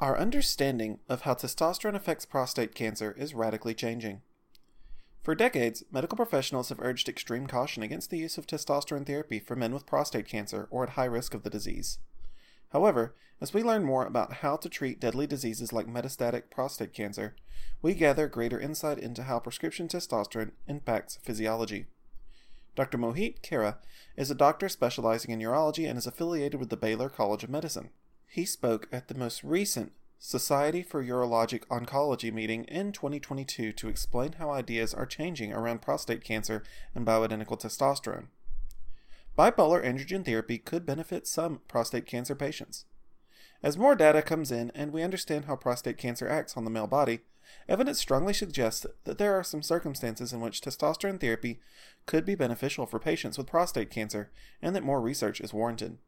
Our understanding of how testosterone affects prostate cancer is radically changing. For decades, medical professionals have urged extreme caution against the use of testosterone therapy for men with prostate cancer or at high risk of the disease. However, as we learn more about how to treat deadly diseases like metastatic prostate cancer, we gather greater insight into how prescription testosterone impacts physiology. Dr. Mohit Khera is a doctor specializing in urology and is affiliated with the Baylor College of Medicine. He spoke at the most recent Society for Urologic Oncology meeting in 2022 to explain how ideas are changing around prostate cancer and bioidentical testosterone. Bipolar androgen therapy could benefit some prostate cancer patients. As more data comes in and we understand how prostate cancer acts on the male body, evidence strongly suggests that there are some circumstances in which testosterone therapy could be beneficial for patients with prostate cancer and that more research is warranted.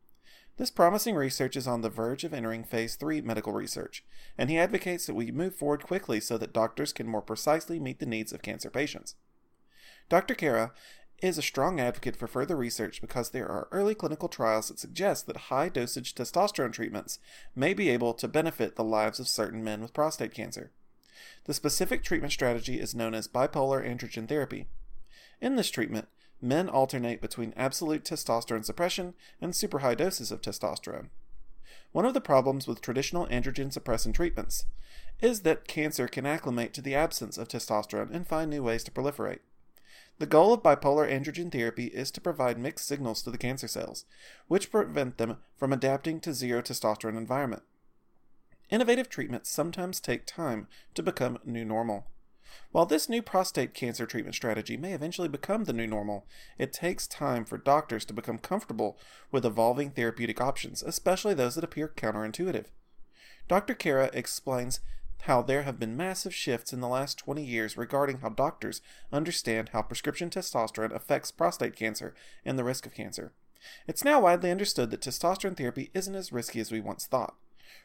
This promising research is on the verge of entering phase 3 medical research, and he advocates that we move forward quickly so that doctors can more precisely meet the needs of cancer patients. Dr. Khera is a strong advocate for further research because there are early clinical trials that suggest that high dosage testosterone treatments may be able to benefit the lives of certain men with prostate cancer. The specific treatment strategy is known as bipolar androgen therapy. In this treatment, men alternate between absolute testosterone suppression and super high doses of testosterone. One of the problems with traditional androgen suppressant treatments is that cancer can acclimate to the absence of testosterone and find new ways to proliferate. The goal of bipolar androgen therapy is to provide mixed signals to the cancer cells, which prevent them from adapting to zero testosterone environment. Innovative treatments sometimes take time to become new normal. While this new prostate cancer treatment strategy may eventually become the new normal, it takes time for doctors to become comfortable with evolving therapeutic options, especially those that appear counterintuitive. Dr. Khera explains how there have been massive shifts in the last 20 years regarding how doctors understand how prescription testosterone affects prostate cancer and the risk of cancer. It's now widely understood that testosterone therapy isn't as risky as we once thought.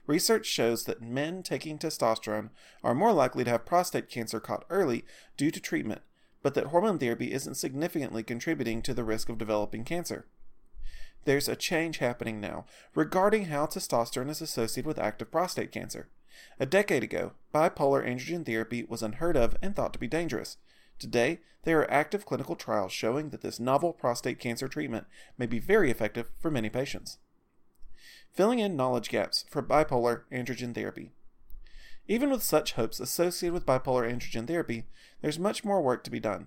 Research shows that men taking testosterone are more likely to have prostate cancer caught early due to treatment, but that hormone therapy isn't significantly contributing to the risk of developing cancer. There's a change happening now regarding how testosterone is associated with active prostate cancer. A decade ago, bipolar androgen therapy was unheard of and thought to be dangerous. Today, there are active clinical trials showing that this novel prostate cancer treatment may be very effective for many patients filling in knowledge gaps for bipolar androgen therapy. Even with such hopes associated with bipolar androgen therapy, there's much more work to be done.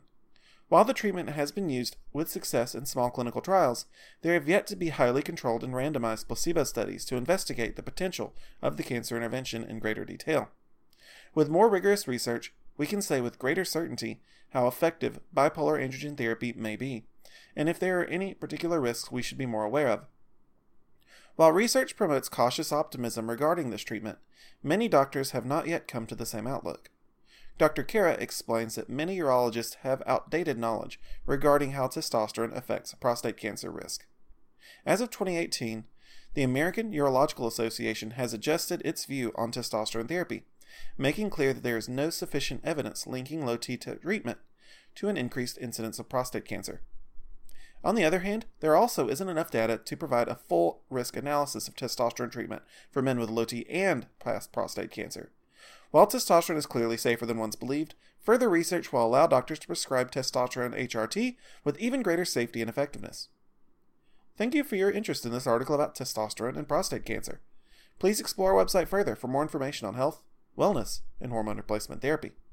While the treatment has been used with success in small clinical trials, there have yet to be highly controlled and randomized placebo studies to investigate the potential of the cancer intervention in greater detail. With more rigorous research, we can say with greater certainty how effective bipolar androgen therapy may be, and if there are any particular risks we should be more aware of. While research promotes cautious optimism regarding this treatment, many doctors have not yet come to the same outlook. Dr. Khera explains that many urologists have outdated knowledge regarding how testosterone affects prostate cancer risk. As of 2018, the American Urological Association has adjusted its view on testosterone therapy, making clear that there is no sufficient evidence linking low T treatment to an increased incidence of prostate cancer. On the other hand, there also isn't enough data to provide a full risk analysis of testosterone treatment for men with low T and past prostate cancer. While testosterone is clearly safer than once believed, further research will allow doctors to prescribe testosterone HRT with even greater safety and effectiveness. Thank you for your interest in this article about testosterone and prostate cancer. Please explore our website further for more information on health, wellness, and hormone replacement therapy.